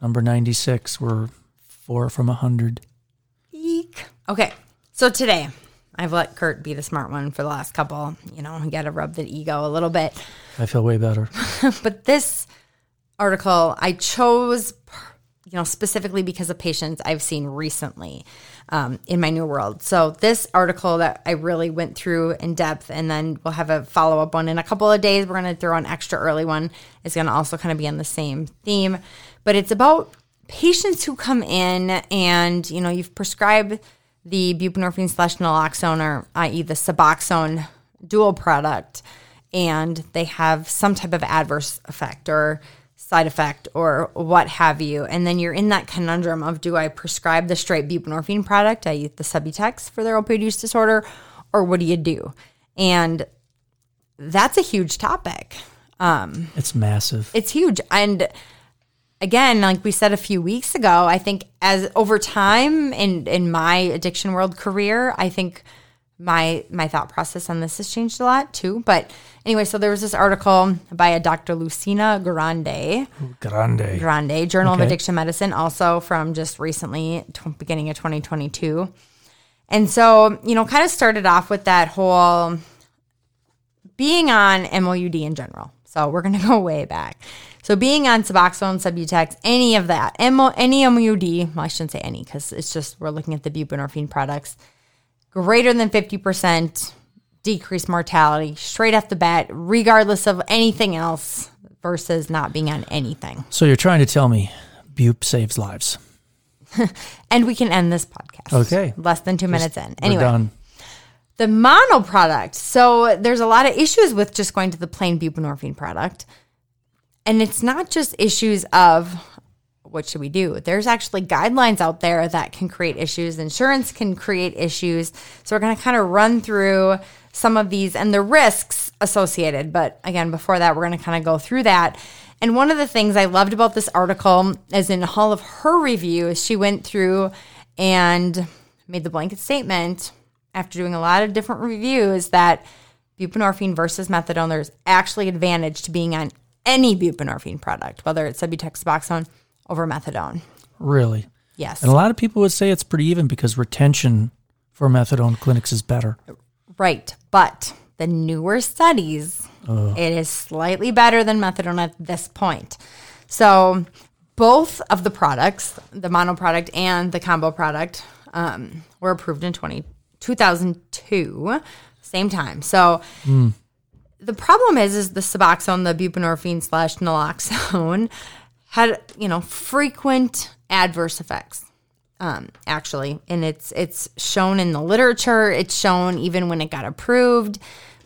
Number 96. We're four from a 100. Eek. Okay, so today I've let Kurt be the smart one for the last couple. You know, you got to rub the ego a little bit. I feel way better. but this article I chose, you know, specifically because of patients I've seen recently um, in my new world. So this article that I really went through in depth, and then we'll have a follow up one in a couple of days. We're going to throw an extra early one. It's going to also kind of be on the same theme, but it's about patients who come in and you know you've prescribed the buprenorphine slash naloxone, or i.e. the Suboxone dual product and they have some type of adverse effect or side effect or what have you. And then you're in that conundrum of do I prescribe the straight buprenorphine product, I use the Subutex for their opioid use disorder, or what do you do? And that's a huge topic. Um, It's massive. it's huge. And again, like we said a few weeks ago, I think as over time in in my addiction world career, I think my my thought process on this has changed a lot too. But anyway, so there was this article by a Dr. Lucinda Grande, Grande. Grande, Journal Okay. of Addiction Medicine, also from just recently, t- beginning of 2022. And so, you know, kind of started off with that whole being on MOUD in general. So we're going to go way back. So being on Suboxone, Subutex, any of that, MO, any MOUD, well, I shouldn't say any because it's just we're looking at the buprenorphine products, greater than 50% decreased mortality straight off the bat, regardless of anything else versus not being on anything. So you're trying to tell me Bupe saves lives. And we can end this podcast. Okay. Less than two minutes in. We're Anyway, done. the mono product. So there's a lot of issues with just going to the plain buprenorphine product. And it's not just issues of what should we do? There's actually guidelines out there that can create issues. Insurance can create issues. So we're going to kind of run through some of these and the risks associated. But again, before that, we're going to kind of go through that. And one of the things I loved about this article is in all of her reviews, she went through and made the blanket statement after doing a lot of different reviews that buprenorphine versus methadone, there's actually advantage to being on any buprenorphine product, whether it's Subutex, Suboxone, over methadone. Really. Yes. And a lot of people would say it's pretty even because retention for methadone clinics is better. Right. But the newer studies, it is slightly better than methadone at this point. So both of the products, the mono product and the combo product, um, were approved in 20, 2002, same time. So the problem is, is the Suboxone, the buprenorphine slash naloxone had, you know, frequent adverse effects um, actually, and it's it's shown in the literature. It's shown even when it got approved,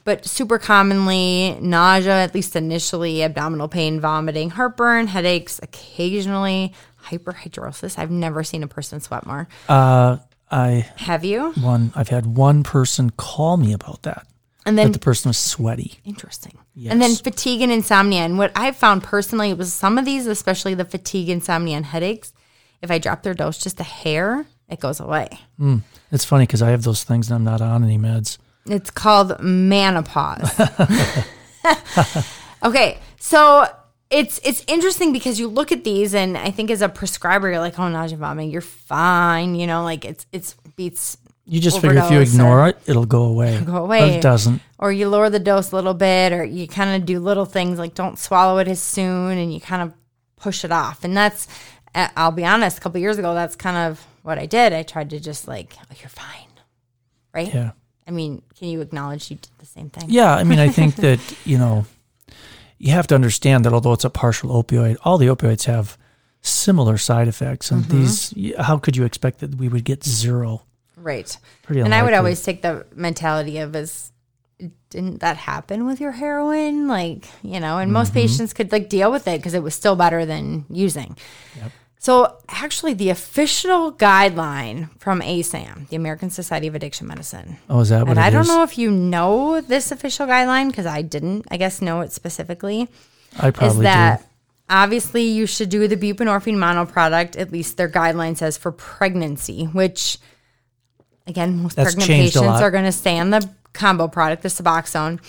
but super commonly nausea, at least initially, abdominal pain, vomiting, heartburn, headaches, occasionally hyperhidrosis. I've never seen a person sweat more. Uh, I Have you? one I've had one person call me about that. And then That the person was sweaty. Interesting. And then fatigue and insomnia. And what I've found personally was some of these, especially the fatigue, insomnia, and headaches, if I drop their dose just a hair, it goes away. Hmm. It's funny because I have those things and I'm not on any meds. It's called menopause. okay, so it's it's interesting because you look at these, and I think as a prescriber, you're like, "Oh, nausea, vomiting, you're fine," you know, like it's it's beats, You just figure if you ignore it, it'll go away. go But away, it doesn't. or you lower the dose a little bit, or you kind of do little things like don't swallow it as soon, and you kind of push it off, and that's. uh, I'll be honest. A couple years ago, that's kind of what I did. I tried to just like, oh, "You're fine," right? Yeah. I mean, can you acknowledge you did the same thing? Yeah. I mean, I think that, you know, you have to understand that although it's a partial opioid, all the opioids have similar side effects. And Mm-hmm. these, how could you expect that we would get zero? Right. Pretty And I would always take the mentality of is didn't that happen with your heroin? Like, you know, and most mm-hmm. patients could like deal with it because it was still better than using. So, actually, the official guideline from ASAM, the American Society of Addiction Medicine, Oh, is that what and I don't know if you know this official guideline because I didn't, I guess, know it specifically, I is probably that do. obviously you should do the buprenorphine mono product, at least their guideline says for pregnancy, which, again, most That's pregnant patients are going to stay on the combo product, the Suboxone.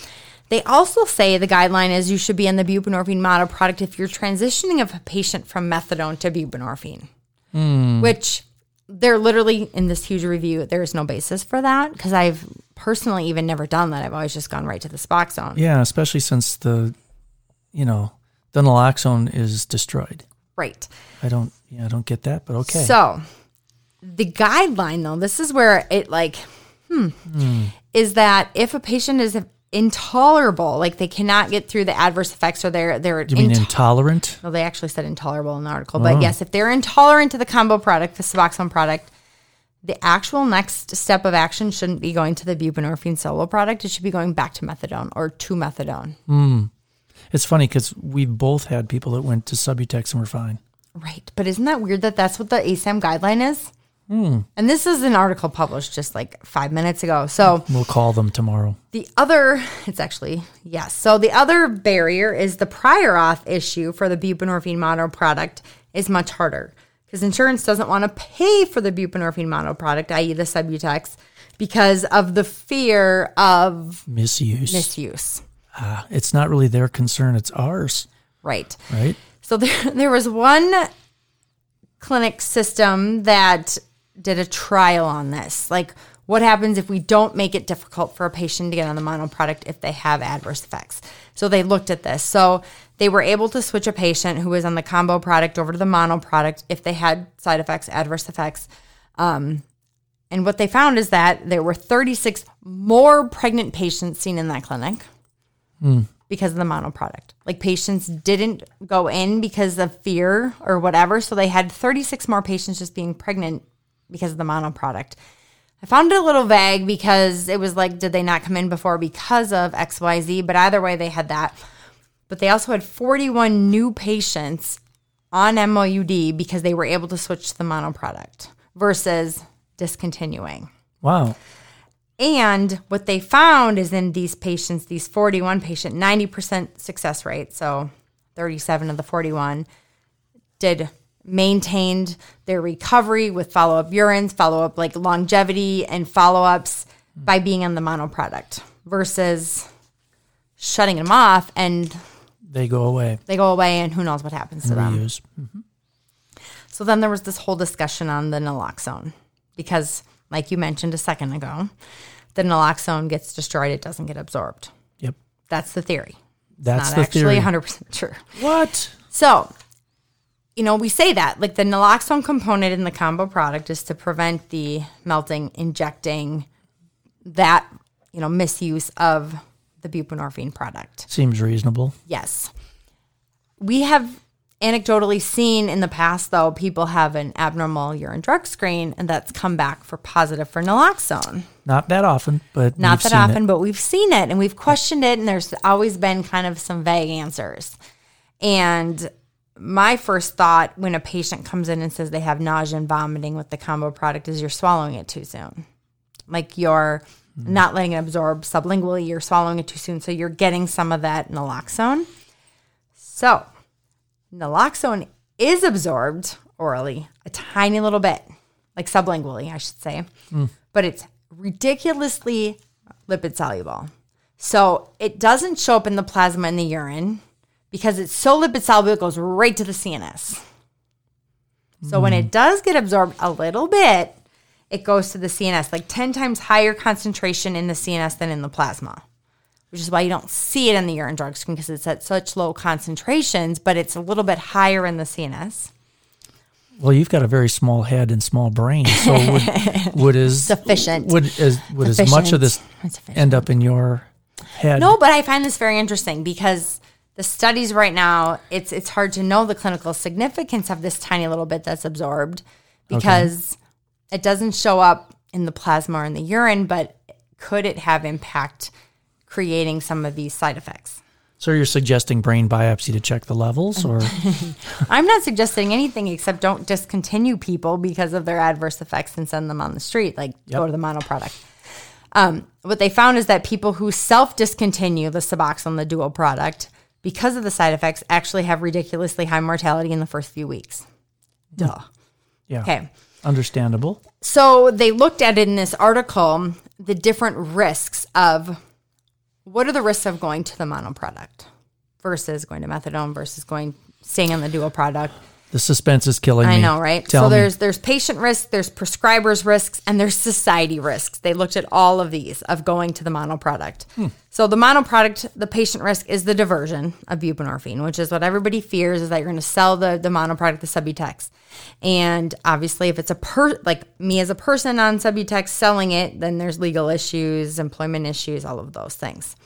They also say the guideline is you should be on the buprenorphine mono product if you're transitioning of a patient from methadone to buprenorphine, Hmm. which they're literally in this huge review. There is no basis for that because I've personally even never done that. I've always just gone right to the Suboxone. Yeah, especially since the, you know, the naloxone is destroyed. Right. I don't, yeah, I don't get that, but okay. So the guideline though, this is where it like, hmm, is that if a patient is intolerable, like they cannot get through the adverse effects or they're they're you mean into- intolerant? well, they actually said intolerable in the article, Oh. but yes, if they're intolerant to the combo product, the Suboxone product, the actual next step of action shouldn't be going to the buprenorphine solo product. It should be going back to methadone or to methadone. It's funny because we both had people that went to Subutex and were fine. Right. But isn't that weird that that's what the ASAM guideline is? Hmm. And this is an article published just like five minutes ago. So We'll call them tomorrow. the other, it's actually, yes. So the other barrier is the prior auth issue for the buprenorphine mono product is much harder because insurance doesn't want to pay for the buprenorphine mono product, i.e., the Subutex, because of the fear of Misuse. misuse. Ah, it's not really their concern, it's ours, Right. right? So there, there was one clinic system that did a trial on this. Like, what happens if we don't make it difficult for a patient to get on the mono product if they have adverse effects? So they looked at this. So they were able to switch a patient who was on the combo product over to the mono product if they had side effects, adverse effects. Um, and what they found is that there were 36 more pregnant patients seen in that clinic because of the mono product. Like patients didn't go in because of fear or whatever. So they had 36 more patients just being pregnant because of the mono product. I found it a little vague because it was like, did they not come in before because of XYZ? But either way, they had that. But they also had 41 new patients on MOUD because they were able to switch to the mono product versus discontinuing. Wow. And what they found is in these patients, these 41 patient, 90% success rate. So 37 of the 41 did maintained their recovery with follow up urines, follow up like longevity and follow ups by being on the mono product versus shutting them off and They go away. they go away and who knows what happens to them. Reuse. Mm-hmm. So then there was this whole discussion on the naloxone because, like you mentioned a second ago, the naloxone gets destroyed, it doesn't get absorbed. Yep. That's the theory. That's Not the actually theory. 100% true. What? So, you know, we say that like the naloxone component in the combo product is to prevent the melting, injecting, that, you know, misuse of the buprenorphine product. Seems reasonable. Yes. We have anecdotally seen in the past, though, people have an abnormal urine drug screen and that's come back for positive for naloxone. Not that often, but Not we've that seen it. often, but we've seen it and we've questioned it, and there's always been kind of some vague answers. And my first thought when a patient comes in and says they have nausea and vomiting with the combo product is you're swallowing it too soon. Like you're not letting it absorb sublingually, you're swallowing it too soon. So you're getting some of that naloxone. So naloxone is absorbed orally a tiny little bit, like sublingually, I should say, hmm. but it's ridiculously lipid soluble. So it doesn't show up in the plasma in the urine because it's so lipid soluble, it goes right to the CNS. So when it does get absorbed a little bit, it goes to the CNS, like 10 times higher concentration in the CNS than in the plasma, which is why you don't see it in the urine drug screen because it's at such low concentrations, but it's a little bit higher in the CNS. Well, you've got a very small head and small brain, so would would as Sufficient. would as would as much of this Sufficient. Sufficient. end up in your head? No, but I find this very interesting because the studies right now, it's it's hard to know the clinical significance of this tiny little bit that's absorbed because it doesn't show up in the plasma or in the urine, but could it have impact creating some of these side effects? So you're suggesting brain biopsy to check the levels, or I'm not suggesting anything except don't discontinue people because of their adverse effects and send them on the street. Like go to the mono product. Um, what they found is that people who self discontinue the Suboxone, the dual product, because of the side effects, actually have ridiculously high mortality in the first few weeks. Duh. yeah, Okay. understandable. So they looked at it in this article the different risks of what are the risks of going to the mono product versus going to methadone versus going staying on the dual product. The suspense is killing me. I know, right? Tell so me. there's there's patient risks, there's prescribers risks, and there's society risks. They looked at all of these of going to the mono product. Hmm. So the mono product, the patient risk is the diversion of buprenorphine, which is what everybody fears is that you're going to sell the the mono product, the Subutex. And obviously, if it's a per like me as a person on Subutex selling it, then there's legal issues, employment issues, all of those things.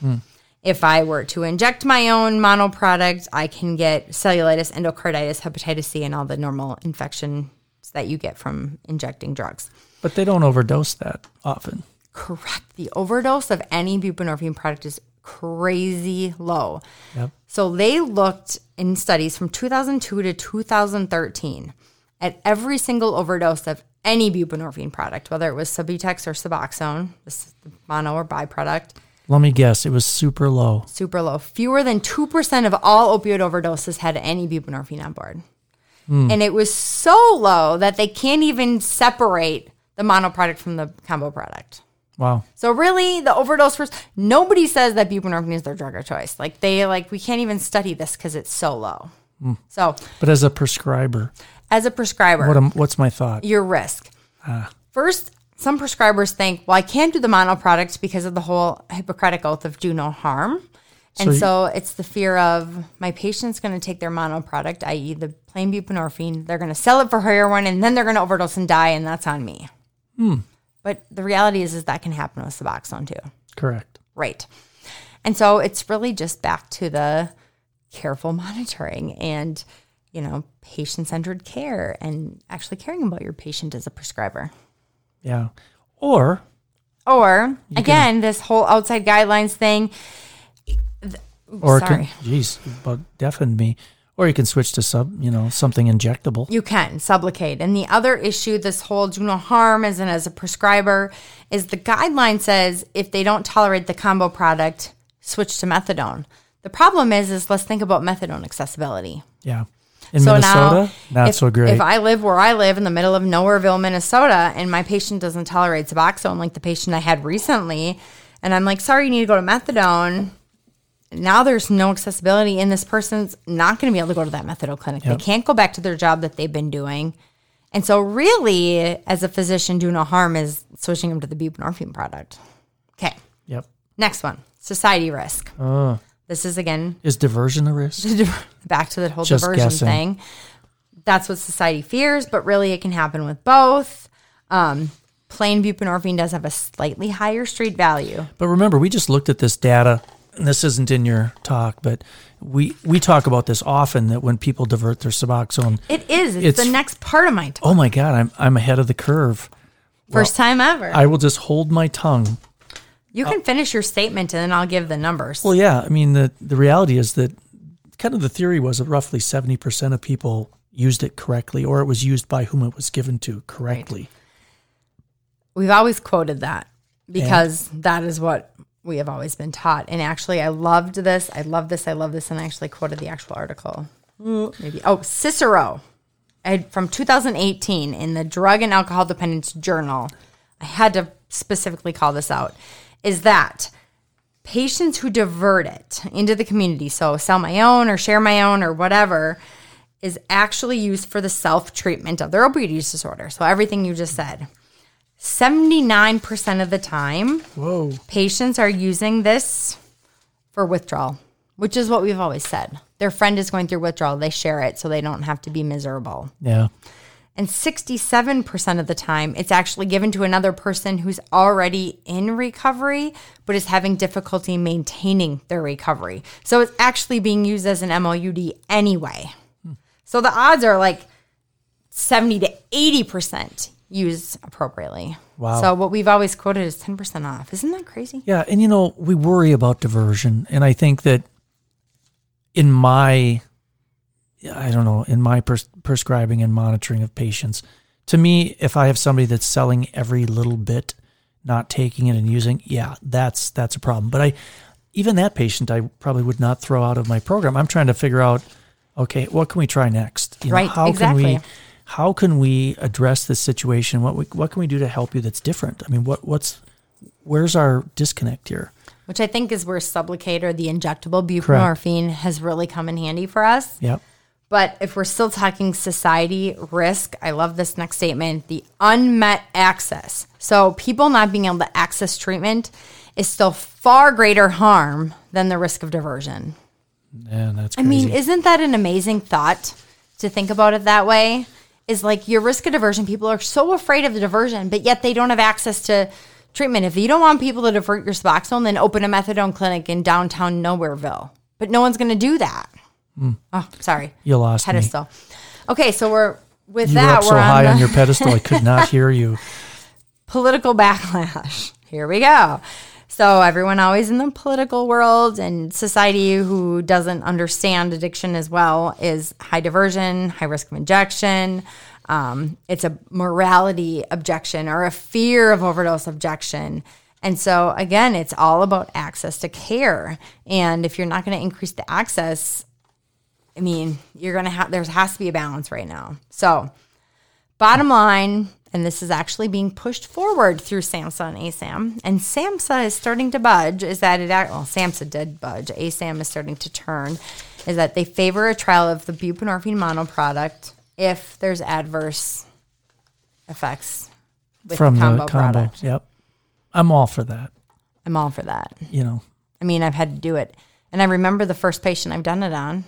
If I were to inject my own mono product, I can get cellulitis, endocarditis, hepatitis C, and all the normal infections that you get from injecting drugs. but they don't overdose that often. Correct. The overdose of any buprenorphine product is crazy low. Yep. So they looked in studies from 2002 to 2013 at every single overdose of any buprenorphine product, whether it was Subutex or Suboxone, this is the mono or byproduct. Let me guess, it was super low. super low. Fewer than 2% of all opioid overdoses had any buprenorphine on board. Hmm. And it was so low that they can't even separate the mono product from the combo product. Wow. So really, the overdose first, nobody says that buprenorphine is their drug of choice. Like they like we can't even study this because it's so low. Hmm. So But as a prescriber, as a prescriber, what am, what's my thought? your risk. Ah. First, some prescribers think, well, I can't do the mono product because of the whole Hippocratic oath of do no harm. And So so, it's the fear of my patient's going to take their mono product, i.e., the plain buprenorphine. They're going to sell it for heroin, and then they're going to overdose and die, and that's on me. Hmm. But the reality is, is that can happen with Suboxone too. Correct. Right. And so it's really just back to the careful monitoring and, you know, patient centered care and actually caring about your patient as a prescriber. Yeah. Or Or again, this whole outside guidelines thing. or it Sorry. can, geez, you deafened me. Or you can switch to sub, you know, something injectable. You can sublocade. And the other issue, this whole do no harm as an as a prescriber, is the guideline says if they don't tolerate the combo product, switch to methadone. The problem is, is let's think about methadone accessibility. Yeah. In Minnesota, not if, so great. If I live where I live in the middle of Nowhereville, Minnesota, and my patient doesn't tolerate Suboxone, like the patient I had recently, and I'm like, sorry, you need to go to methadone. Now there's no accessibility, and this person's not going to be able to go to that methadone clinic. Yep. They can't go back to their job that they've been doing. And so, really, as a physician, do no harm is switching them to the buprenorphine product. Okay, yep. next one society risk. Uh, This is again is diversion a risk? back to the whole Just diversion guessing. thing. That's what society fears, but really it can happen with both. Um, plain buprenorphine does have a slightly higher street value. But remember, we just looked at this data, and this isn't in your talk, but we we talk about this often that when people divert their Suboxone, It is. It's, It's- the next part of my talk. oh my God, I'm I'm ahead of the curve. First time ever. I will just hold my tongue. You can oh. finish your statement and then I'll give the numbers. Well, yeah, I mean the the reality is that kind of the theory was that roughly seventy percent of people used it correctly, or it was used by whom it was given to correctly. We've always quoted that because that is what we have always been taught. And actually, I loved this. I love this. I love this. And I actually quoted the actual article. Mm. Maybe. Oh, Cicero I from 2018 in the Drug and Alcohol Dependence Journal. I had to specifically call this out. Is that patients who divert it into the community, so sell my own or share my own or whatever, is actually used for the self treatment of their opioid use disorder. So everything you just said. 79% of the time, Whoa. patients are using this for withdrawal, which is what we've always said. Their friend is going through withdrawal, they share it so they don't have to be miserable. Yeah. And 67% of the time, it's actually given to another person who's already in recovery, but is having difficulty maintaining their recovery. So it's actually being used as an MOUD anyway. So the odds are like 70 to 80% used appropriately. Wow. So what we've always quoted is 10% off. Isn't that crazy? Yeah, and you know, we worry about diversion, and I think that in my I don't know, in my pres- prescribing and monitoring of patients, to me, if I have somebody that's selling every little bit, not taking it and using, yeah, that's that's a problem. But I even that patient I probably would not throw out of my program. I'm trying to figure out, okay, what can we try next? You know, right, how exactly. can we how can we address this situation? What we, what can we do to help you that's different? I mean, what what's where's our disconnect here? Which I think is where Sublocade or the injectable buprenorphine Correct. has really come in handy for us. Yep. But if we're still talking society risk, I love this next statement the unmet access. So, people not being able to access treatment is still far greater harm than the risk of diversion. Yeah, that's crazy. I mean, isn't that an amazing thought to think about it that way? Is like your risk of diversion, people are so afraid of the diversion, but yet they don't have access to treatment. If you don't want people to divert your Suboxone, then open a methadone clinic in downtown Nowhereville. But no one's going to do that. Mm. Oh, sorry. You lost pedestal. Me. Okay, so we're with you that. Were up we're so on high the, on your pedestal, I could not hear you. Political backlash. Here we go. So everyone always in the political world and society who doesn't understand addiction as well is high diversion, high risk of injection. Um, it's a morality objection or a fear of overdose objection. And so again, it's all about access to care. And if you're not going to increase the access, I mean, you're going to have, there has to be a balance right now. So, bottom line, and this is actually being pushed forward through SAMHSA and ASAM, and SAMHSA is starting to budge, is that it, well, SAMHSA did budge, ASAM is starting to turn, is that they favor a trial of the buprenorphine mono product if there's adverse effects with From the combo, the combo product. Yep. I'm all for that. I'm all for that. You know, I mean, I've had to do it. And I remember the first patient I've done it on.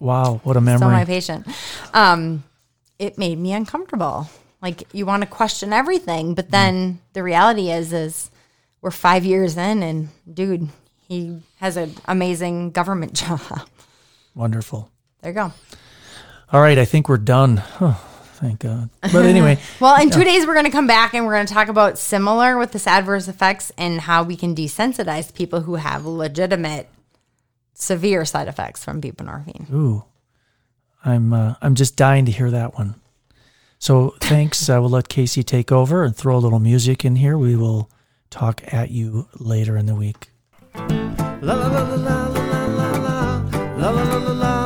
Wow, what a memory. So my patient. Um, it made me uncomfortable. Like you want to question everything, but then mm. the reality is is we're 5 years in and dude, he has an amazing government job. Wonderful. There you go. All right, I think we're done. Oh, thank God. But anyway. well, in two days, we're going to come back and we're going to talk about similar with this adverse effects and how we can desensitize people who have legitimate severe side effects from buprenorphine. Ooh, I'm uh, I'm just dying to hear that one. So thanks. I will let Casey take over and throw a little music in here. We will talk at you later in the week. La la la la la la la la la la la la la la la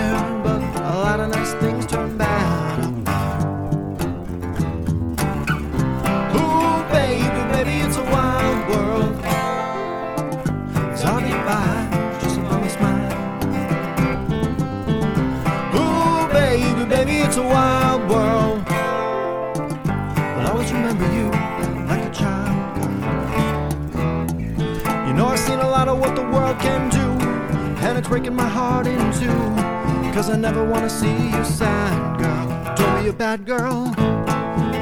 Of what the world can do, and it's breaking my heart in two. Cause I never wanna see you sad, girl. Don't be a bad girl.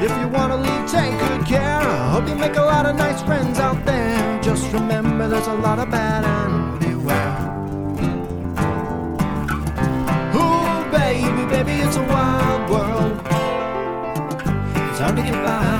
If you wanna leave, take good care. I hope you make a lot of nice friends out there. Just remember there's a lot of bad and beware. Ooh, baby, baby, it's a wild world. It's hard to get by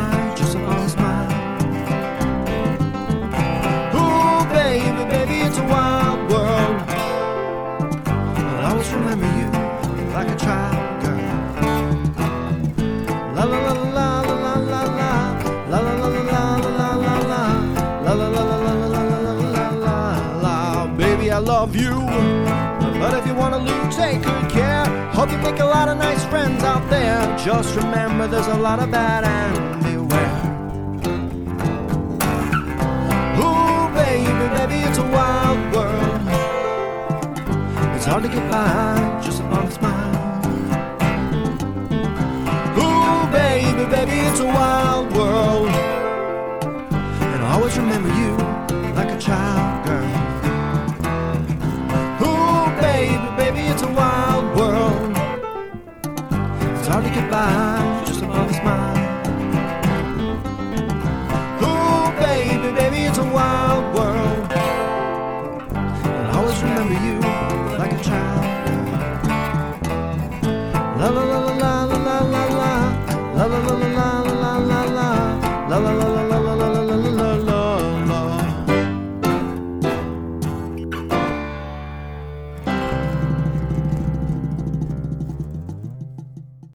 Just remember there's a lot of bad and beware. Ooh, baby, baby, it's a wild world. It's hard to get by just upon a smile. Ooh, baby, baby, it's a wild world. And I always remember you.